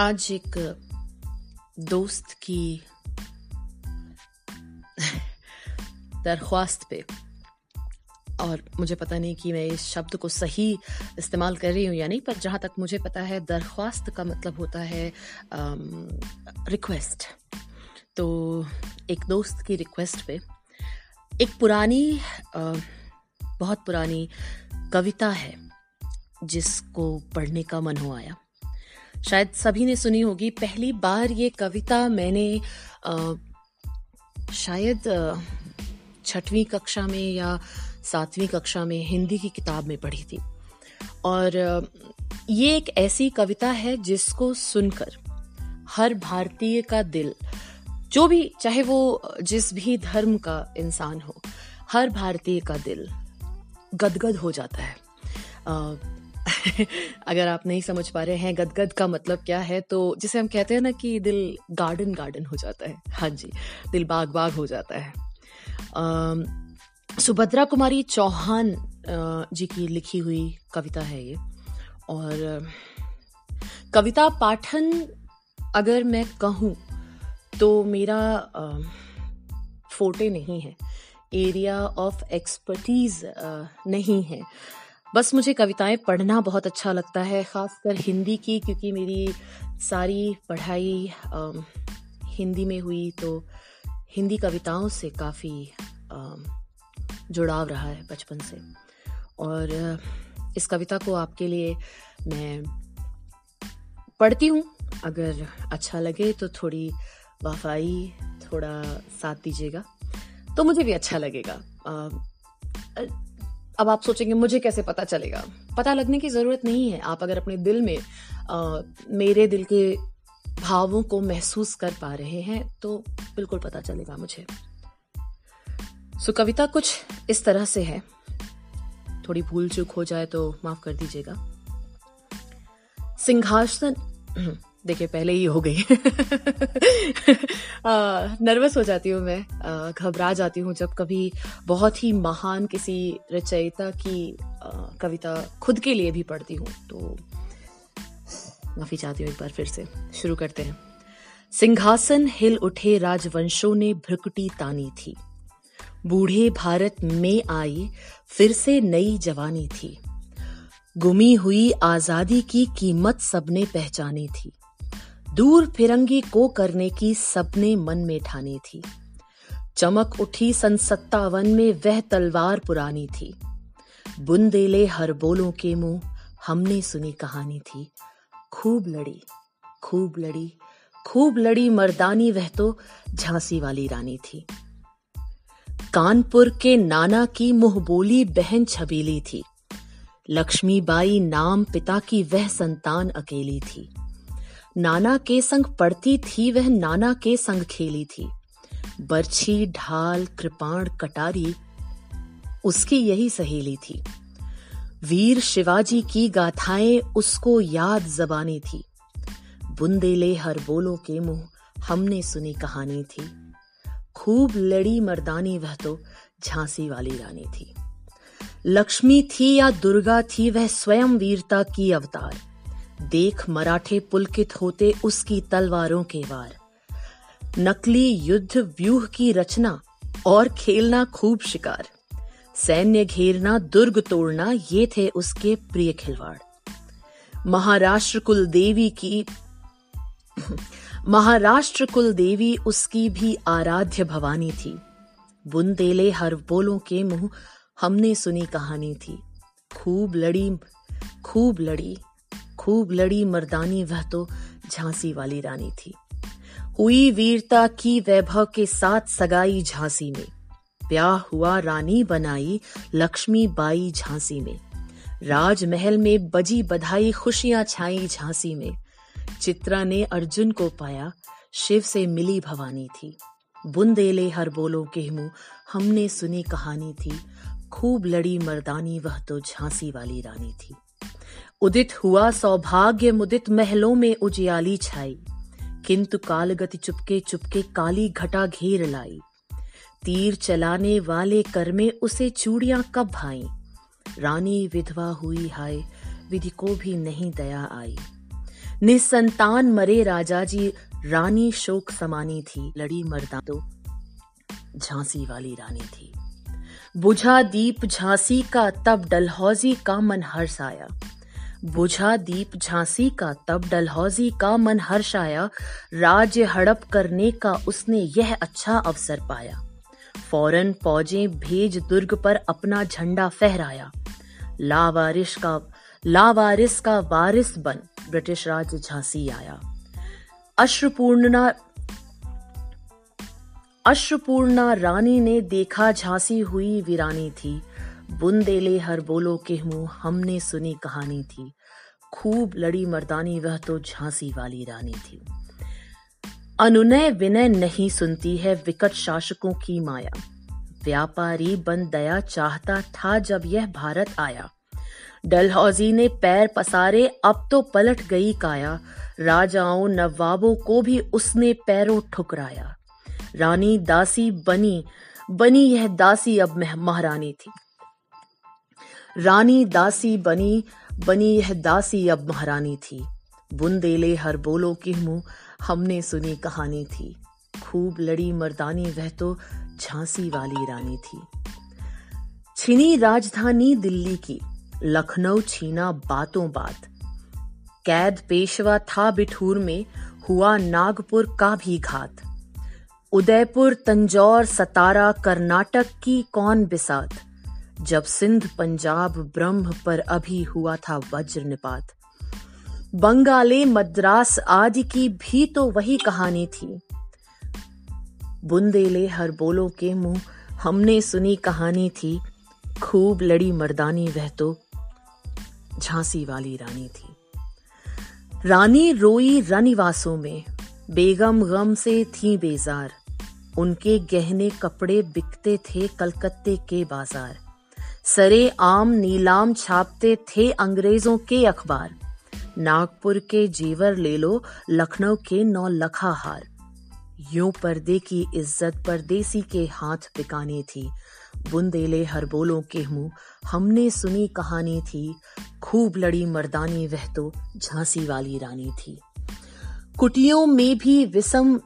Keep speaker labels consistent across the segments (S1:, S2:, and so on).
S1: आज एक दोस्त की दरख्वास्त पे और मुझे पता नहीं कि मैं इस शब्द को सही इस्तेमाल कर रही हूँ या नहीं पर जहाँ तक मुझे पता है दरख्वास्त का मतलब होता है रिक्वेस्ट तो एक दोस्त की रिक्वेस्ट पे एक पुरानी आ, बहुत पुरानी कविता है जिसको पढ़ने का मन हो आया। शायद सभी ने सुनी होगी पहली बार ये कविता मैंने आ, शायद छठवीं कक्षा में या सातवीं कक्षा में हिंदी की किताब में पढ़ी थी। और ये एक ऐसी कविता है जिसको सुनकर हर भारतीय का दिल जो भी चाहे वो जिस भी धर्म का इंसान हो हर भारतीय का दिल गदगद हो जाता है। अगर आप नहीं समझ पा रहे हैं गदगद का मतलब क्या है तो जिसे हम कहते हैं ना कि दिल गार्डन गार्डन हो जाता है। हाँ जी, दिल बाग बाग हो जाता है। सुभद्रा कुमारी चौहान जी की लिखी हुई कविता है ये। और, कविता पाठन अगर मैं कहूँ तो मेरा फोटे नहीं है। एरिया ऑफ़ एक्सपर्टीज नहीं है। बस मुझे कविताएँ पढ़ना बहुत अच्छा लगता है, ख़ासकर हिंदी की, क्योंकि मेरी सारी पढ़ाई हिंदी में हुई तो हिंदी कविताओं से काफ़ी जुड़ाव रहा है बचपन से। और, इस कविता को आपके लिए मैं पढ़ती हूँ। अगर अच्छा लगे तो थोड़ी वफाई, थोड़ा साथ दीजिएगा तो मुझे भी अच्छा लगेगा। अब आप सोचेंगे मुझे कैसे पता चलेगा? पता लगने की ज़रूरत नहीं है। आप अगर अपने दिल में आ, मेरे दिल के भावों को महसूस कर पा रहे हैं तो बिल्कुल पता चलेगा मुझे। सो कविता कुछ इस तरह से है। थोड़ी भूल चूक हो जाए तो माफ़ कर दीजिएगा। सिंहासन देखिए पहले ही हो गई। नर्वस हो जाती हूँ मैं। घबरा जाती हूँ जब कभी बहुत ही महान किसी रचयिता की आ, कविता खुद के लिए भी पढ़ती हूँ। तो माफ़ी चाहती हूँ एक बार फिर से। शुरू करते हैं। सिंहासन हिल उठे राजवंशों ने भ्रकुटी तानी थी। बूढ़े भारत में आई फिर से नई जवानी थी। गुमी हुई आज़ादी की कीमत सबने पहचानी थी। दूर फिरंगी को करने की सबने मन में ठानी थी। चमक उठी सन सत्तावन में वह तलवार पुरानी थी। बुंदेले हर बोलों के मुँह, हमने सुनी कहानी थी। खूब लड़ी खूब लड़ी खूब लड़ी मर्दानी वह तो झांसी वाली रानी थी। कानपुर के नाना की मुँह बोली बहन छबीली थी। लक्ष्मीबाई नाम पिता की वह संतान अकेली थी। नाना के संग पढ़ती थी, वह नाना के संग खेली थी। बर्छी, ढाल, कृपाण, कटारी, उसकी यही सहेली थी। वीर शिवाजी की गाथाएँ उसको याद जबानी थी। बुंदेले हर बोलो के मुँह हमने सुनी कहानी थी। खूब लड़ी मर्दानी वह तो झांसी वाली रानी थी। लक्ष्मी थी या दुर्गा थी वह स्वयं वीरता की अवतार। देख मराठे पुलकित होते उसकी तलवारों के वार। नकली युद्ध व्यूह की रचना और खेलना खूब शिकार। सैन्य घेरना, दुर्ग तोड़ना, ये थे उसके प्रिय खिलवाड़। महाराष्ट्र कुल देवी की महाराष्ट्र कुल देवी उसकी भी आराध्य भवानी थी। बुंदेले हर बोलों के मुँह हमने सुनी कहानी थी। खूब लड़ी खूब लड़ी। खूब लड़ी मर्दानी, वह तो झांसी वाली रानी थी। हुई वीरता की वैभव के साथ सगाई झांसी में ब्याह हुआ रानी बनाई लक्ष्मी बाई झांसी में राजमहल में बजी बधाई खुशियाँ छाई झांसी में चित्रा ने अर्जुन को पाया, शिव से मिली भवानी थी। बुंदेले हर बोलो के मुँह हमने सुनी कहानी थी। खूब लड़ी मर्दानी, वह तो झांसी वाली रानी थी। उदित हुआ सौभाग्य मुदित महलों में उजियाली छाई। किंतु कालगति चुपके चुपके काली घटा घेर लाई। तीर चलाने वाले कर में उसे चूड़ियाँ कब भाई? रानी विधवा हुई हाय, विधि को भी नहीं दया आई। निसंतान मरे राजा जी, रानी शोक समानी थी, लड़ी मर्दा तो झांसी वाली रानी थी। बुझा दीप झांसी का, तब डलहौजी का मन हर्ष आया। बुझा दीप झांसी का, तब डलहौजी का मन हर्ष आया। राज्य हड़प करने का उसने यह अच्छा अवसर पाया। फ़ौरन फौजें भेज दुर्ग पर अपना झंडा फहराया। लावारिश का, लावारिस का वारिस बन, ब्रिटिश राज झांसी आया। अश्रुपूर्णा अश्रुपूर्णा रानी ने देखा झांसी हुई वीरानी थी। बुंदेले हर बोलो के मुँह हमने सुनी कहानी थी। खूब लड़ी मर्दानी, वह तो झांसी वाली रानी थी। अनुनय विनय नहीं सुनती है विकट शासकों की माया। व्यापारी बन दया चाहता था जब यह भारत आया। डलहौजी ने पैर पसारे, अब तो पलट गई काया। राजाओं, नवाबों को भी उसने पैरों ठुकराया। रानी दासी बनी बनी यह दासी अब महारानी थी। रानी दासी बनी बनी यह दासी अब महारानी थी। बुंदेले हर बोलो की मुँह हमने सुनी कहानी थी। खूब लड़ी मर्दानी, वह तो झांसी वाली रानी थी। छिनी राजधानी दिल्ली की, लखनऊ छीना बातों बात। कैद पेशवा था बिठूर में, हुआ नागपुर का भी घात। उदयपुर, तंजौर, सतारा, कर्नाटक की कौन बिसात? जब सिंध पंजाब ब्रह्म पर अभी हुआ था वज्र निपात बंगाले मद्रास आदि की भी तो वही कहानी थी। बुंदेले हर बोलो के मुँह, हमने सुनी कहानी थी, खूब लड़ी मर्दानी वह तो झांसी वाली रानी थी। रानी रोई रनिवासों में, बेगम गम से थी बेजार, उनके गहने कपड़े बिकते थे कलकत्ते के बाज़ार। सरे आम नीलाम छापते थे अंग्रेज़ों के अखबार। नागपुर के जेवर ले लो, लखनऊ के नौ लखा हार। यूँ पर्दे की इज़्ज़त परदेसी के हाथ पिकानी थी। बुंदेले हर बोलों के मुँह, हमने सुनी कहानी थी। खूब लड़ी मर्दानी वह तो झांसी वाली रानी थी। कुटियों में भी विषम,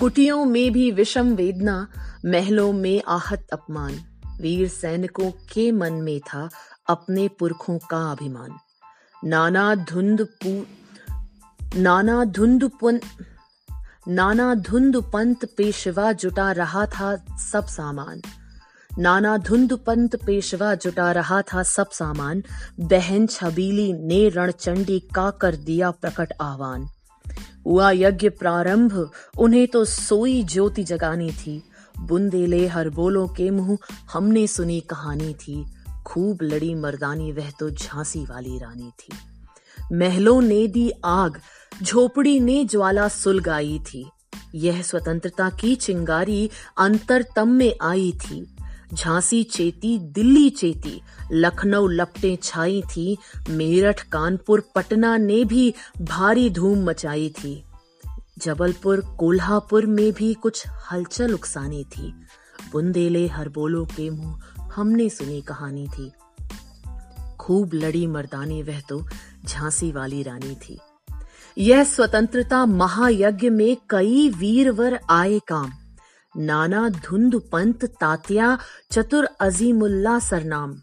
S1: कुटियों में भी विषम वेदना, महलों में आहत अपमान। वीर सैनिकों के मन में था अपने पुरखों का अभिमान। नाना धुंध नाना धुंध नाना धुंध पंत पेशवा जुटा रहा था सब सामान। नाना धुंध पंत पेशवा जुटा रहा था सब सामान। बहन छबीली ने रणचंडी का कर दिया प्रकट आह्वान। हुआ यज्ञ प्रारंभ, उन्हें तो सोई ज्योति जगानी थी। बुंदेले हर बोलो के मुँह, हमने सुनी कहानी थी। खूब लड़ी मर्दानी, वह तो झांसी वाली रानी थी। महलों ने दी आग, झोपड़ी ने ज्वाला सुलगाई थी। यह स्वतंत्रता की चिंगारी अंतरतम में आई थी। झांसी चेती, दिल्ली चेती, लखनऊ लपटे छाई थी। मेरठ, कानपुर, पटना ने भी भारी धूम मचाई थी। जबलपुर कोल्हापुर में भी कुछ हलचल उकसानी थी। बुंदेले हर बोलो के मुँह हमने सुनी कहानी थी। खूब लड़ी मर्दानी वह तो झांसी वाली रानी थी। यह स्वतंत्रता महायज्ञ में कई वीरवर आए काम। नाना धुंध पंत तात्या चतुर अजीमुल्ला सरनाम।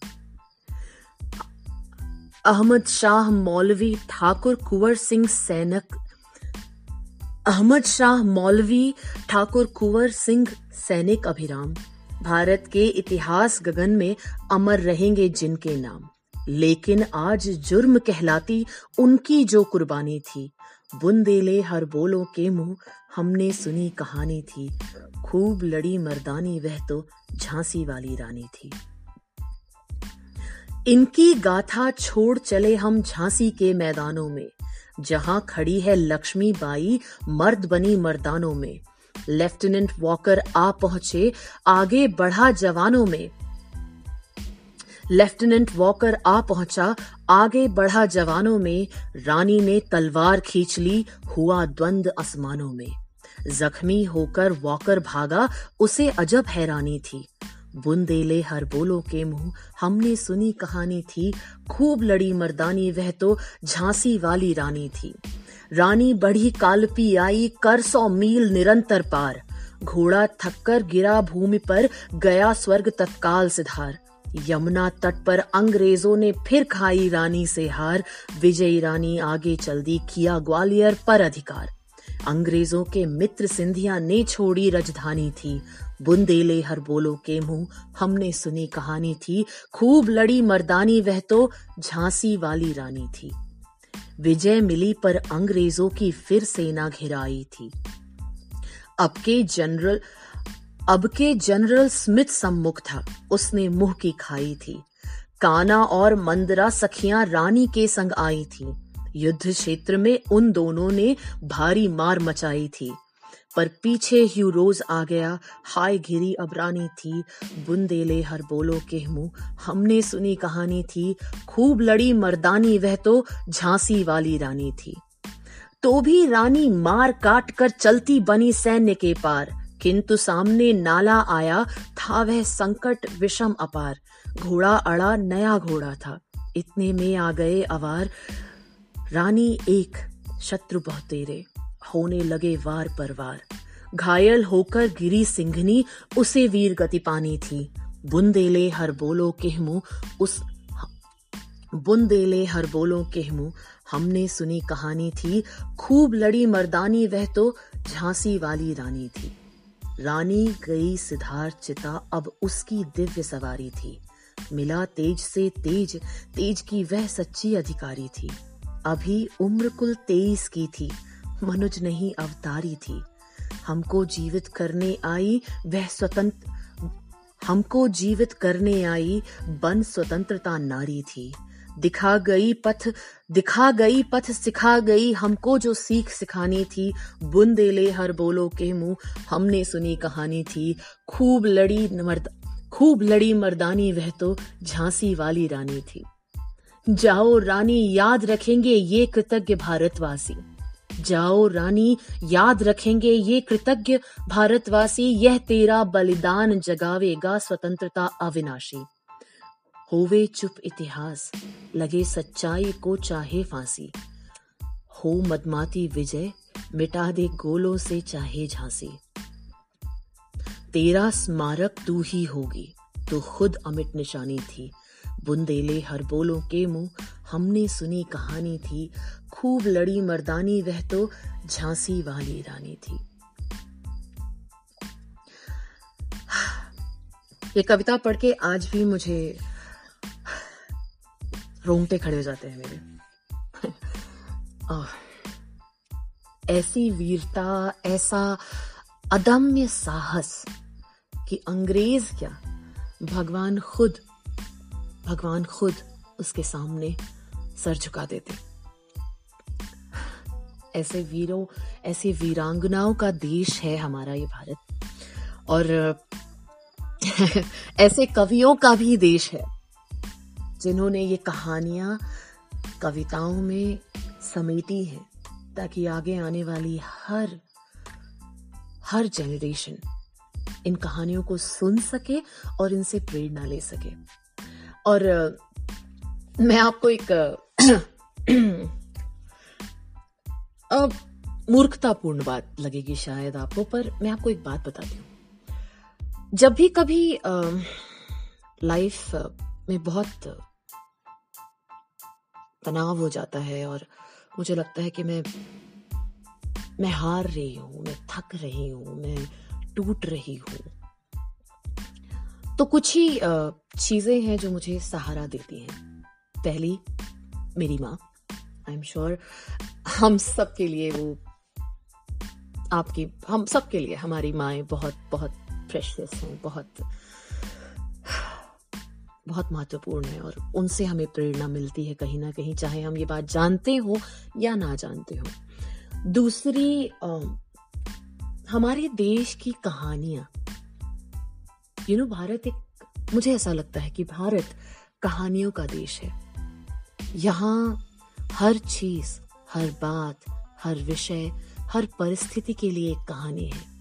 S1: अहमद शाह मौलवी ठाकुर कुंवर सिंह सैनक अहमद शाह, मौलवी ठाकुर कुंवर सिंह, सैनिक अभिराम। भारत के इतिहास गगन में अमर रहेंगे जिनके नाम। लेकिन आज जुर्म कहलाती उनकी जो कुर्बानी थी। बुंदेले हर बोलो के मुँह, हमने सुनी कहानी थी। खूब लड़ी मर्दानी, वह तो झांसी वाली रानी थी। इनकी गाथा छोड़ चले हम झांसी के मैदानों में। जहाँ खड़ी है लक्ष्मी बाई मर्द बनी मर्दानों में। लेफ्टिनेंट वॉकर आ पहुँचे, आगे बढ़ा जवानों में। लेफ्टिनेंट वॉकर आ पहुँचा, आगे बढ़ा जवानों में। रानी ने तलवार खींच ली, हुआ द्वंद आसमानों में। जख्मी होकर वॉकर भागा, उसे अजब हैरानी थी। बुंदेले हर बोलो के मुँह। हमने सुनी कहानी थी, खूब लड़ी मर्दानी, वह तो झांसी वाली रानी थी। रानी बढ़ी कालपी आई, कर सौ मील निरंतर पार। घोड़ा थककर गिरा भूमि पर, गया स्वर्ग तत्काल सिधार। यमुना तट पर अंग्रेज़ों ने फिर खाई रानी से हार। विजयी रानी आगे चल दी किया ग्वालियर पर अधिकार। अंग्रेज़ों के मित्र सिंधिया ने छोड़ी राजधानी थी। बुंदेले हर बोलो के मुँह। हमने सुनी कहानी थी, खूब लड़ी मर्दानी, वह तो झांसी वाली रानी थी। विजय मिली पर अंग्रेज़ों की फिर सेना घिराई थी। अब के जनरल, अब के जनरल स्मिथ सम्मुख था। उसने मुँह की खाई थी। काना और मंदरा सखियाँ रानी के संग आई थी। युद्ध क्षेत्र में उन दोनों ने भारी मार मचाई थी। पर पीछे ह्यूरोज आ गया। हाय घिरी, अब रानी थी। बुंदेले हर बोलो के मुँह। हमने सुनी कहानी थी, खूब लड़ी मर्दानी, वह तो झांसी वाली रानी थी। तो भी रानी मार काट कर चलती बनी सैन्य के पार। किंतु सामने नाला आया, था वह संकट, विषम अपार। घोड़ा अड़ा, नया घोड़ा था। इतने में आ गए अवार। रानी एक शत्रु बहुत तेरे। होने लगे वार पर वार। घायल होकर गिरी सिंघनी, उसे वीर गति पानी थी। बुंदेले हर बोलो केहमु, उस बुंदेले हर बोलो केहमु, हमने सुनी कहानी थी। खूब लड़ी मर्दानी, वह तो झांसी वाली रानी थी। रानी गई सिद्धार्थ चिता, अब उसकी दिव्य सवारी थी। मिला तेज से तेज तेज की वह सच्ची अधिकारी थी। अभी उम्र कुल तेईस की थी। मनुज नहीं अवतारी थी। हमको जीवित करने आई वह स्वतंत्र, हमको जीवित करने आई बन स्वतंत्रता नारी थी। दिखा गई पथ, दिखा गई पथ सिखा गई हमको जो सीख सिखानी थी। बुंदेले हर बोलो के मुँह, हमने सुनी कहानी थी। खूब लड़ी मर्द, खूब लड़ी मर्दानी वह तो झांसी वाली रानी थी। जाओ रानी, याद रखेंगे ये कृतज्ञ भारतवासी। जाओ रानी, याद रखेंगे ये कृतज्ञ भारतवासी, यह तेरा बलिदान जगावेगा स्वतंत्रता अविनाशी। होवे चुप इतिहास, लगे सच्चाई को चाहे फांसी। हो मदमाती विजय, मिटा दे गोलों से चाहे झांसी। तेरा स्मारक तू ही होगी तो खुद अमिट निशानी थी। बुंदेले हर बोलों के मुँह हमने सुनी कहानी थी, खूब लड़ी मर्दानी वह तो झांसी वाली रानी थी। ये कविता पढ़ के आज भी मुझे रोंगटे खड़े हो जाते हैं मेरे। ऐसी वीरता, ऐसा अदम्य साहस कि अंग्रेज़ क्या? भगवान खुद भगवान खुद उसके सामने सर झुका देते। ऐसे वीरों, ऐसे वीरांगनाओं का देश है हमारा ये भारत। और, ऐसे कवियों का भी देश है, जिन्होंने ये कहानियाँ कविताओं में समेटी है, ताकि आगे आने वाली हर हर जनरेशन इन कहानियों को सुन सके और इनसे प्रेरणा ले सके। और, मैं आपको एक अब मूर्खतापूर्ण बात लगेगी शायद आपको, पर मैं आपको एक बात बताती हूँ। जब भी कभी लाइफ में बहुत तनाव हो जाता है और मुझे लगता है कि मैं मैं हार रही हूँ, मैं थक रही हूँ, मैं टूट रही हूँ तो कुछ ही चीज़ें हैं जो मुझे सहारा देती हैं। पहली मेरी माँ। आई एम श्योर हम सब के लिए वो आपकी हम सब के लिए हमारी माए बहुत बहुत प्रेशियस हैं बहुत बहुत महत्वपूर्ण है और उनसे हमें प्रेरणा मिलती है कहीं ना कहीं चाहे हम ये बात जानते हो या ना जानते हो। दूसरी आ, हमारे देश की कहानियाँ। यू नो भारत एक मुझे ऐसा लगता है कि भारत कहानियों का देश है। यहाँ हर चीज़, हर बात, हर विषय, हर परिस्थिति के लिए एक कहानी है।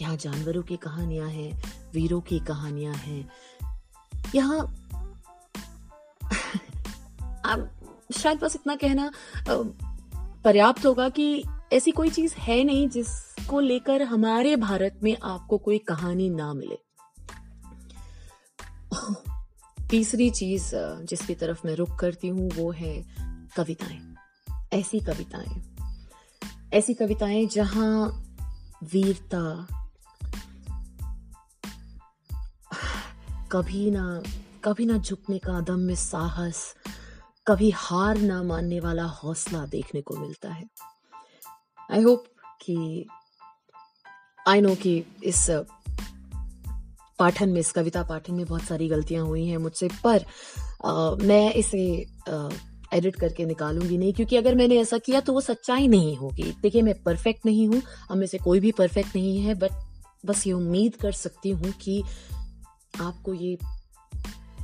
S1: यहाँ जानवरों की कहानियाँ हैं, वीरों की कहानियाँ हैं। यहाँ शायद बस इतना कहना पर्याप्त होगा कि ऐसी कोई चीज़ है नहीं जिसको लेकर हमारे भारत में आपको कोई कहानी ना मिले। तीसरी चीज़ जिसकी तरफ़ मैं रुक करती हूँ, वो है कविताएँ। ऐसी कविताएँ। ऐसी कविताएँ जहाँ वीरता कभी ना कभी ना झुकने का अदम्य साहस, कभी हार ना मानने वाला हौसला देखने को मिलता है। आई होप कि आई नो कि इस पाठन में इस कविता पाठन में बहुत सारी गलतियाँ हुई हैं मुझसे पर आ, मैं इसे एडिट करके निकालूँगी नहीं क्योंकि अगर मैंने ऐसा किया तो वो सच्चाई नहीं होगी। देखिए मैं परफेक्ट नहीं हूँ हम में से कोई भी परफेक्ट नहीं है बट बस ये उम्मीद कर सकती हूँ कि आपको ये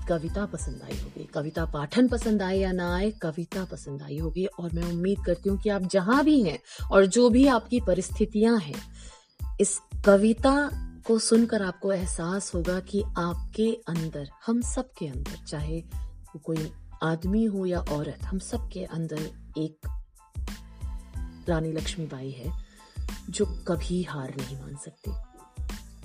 S1: कविता पसंद आई होगी। कविता पाठन पसंद आए या ना आए कविता पसंद आई होगी और मैं उम्मीद करती हूँ कि आप जहाँ भी हैं और जो भी आपकी परिस्थितियाँ हैं इस कविता को सुनकर आपको एहसास होगा कि आपके अंदर, हम सब के अंदर, चाहे वो कोई आदमी हो या औरत, हम सब के अंदर एक रानी लक्ष्मीबाई है, जो कभी हार नहीं मान सकती।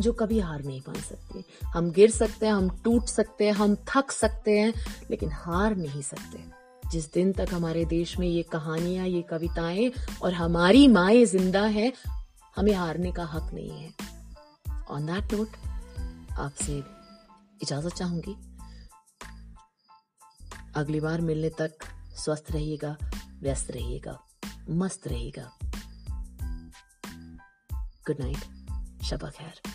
S1: जो कभी हार नहीं मान सकते। हम गिर सकते हैं, हम टूट सकते हैं, हम थक सकते हैं, लेकिन हार नहीं सकते। जिस दिन तक हमारे देश में ये कहानियाँ, ये कविताएँ और हमारी माए ज़िंदा है, हमें हारने का हक नहीं है। ऑन दैट नोट आपसे इजाज़त चाहूँगी। अगली बार मिलने तक स्वस्थ रहिएगा, व्यस्त रहिएगा, मस्त रहिएगा। गुड नाइट शबा खैर।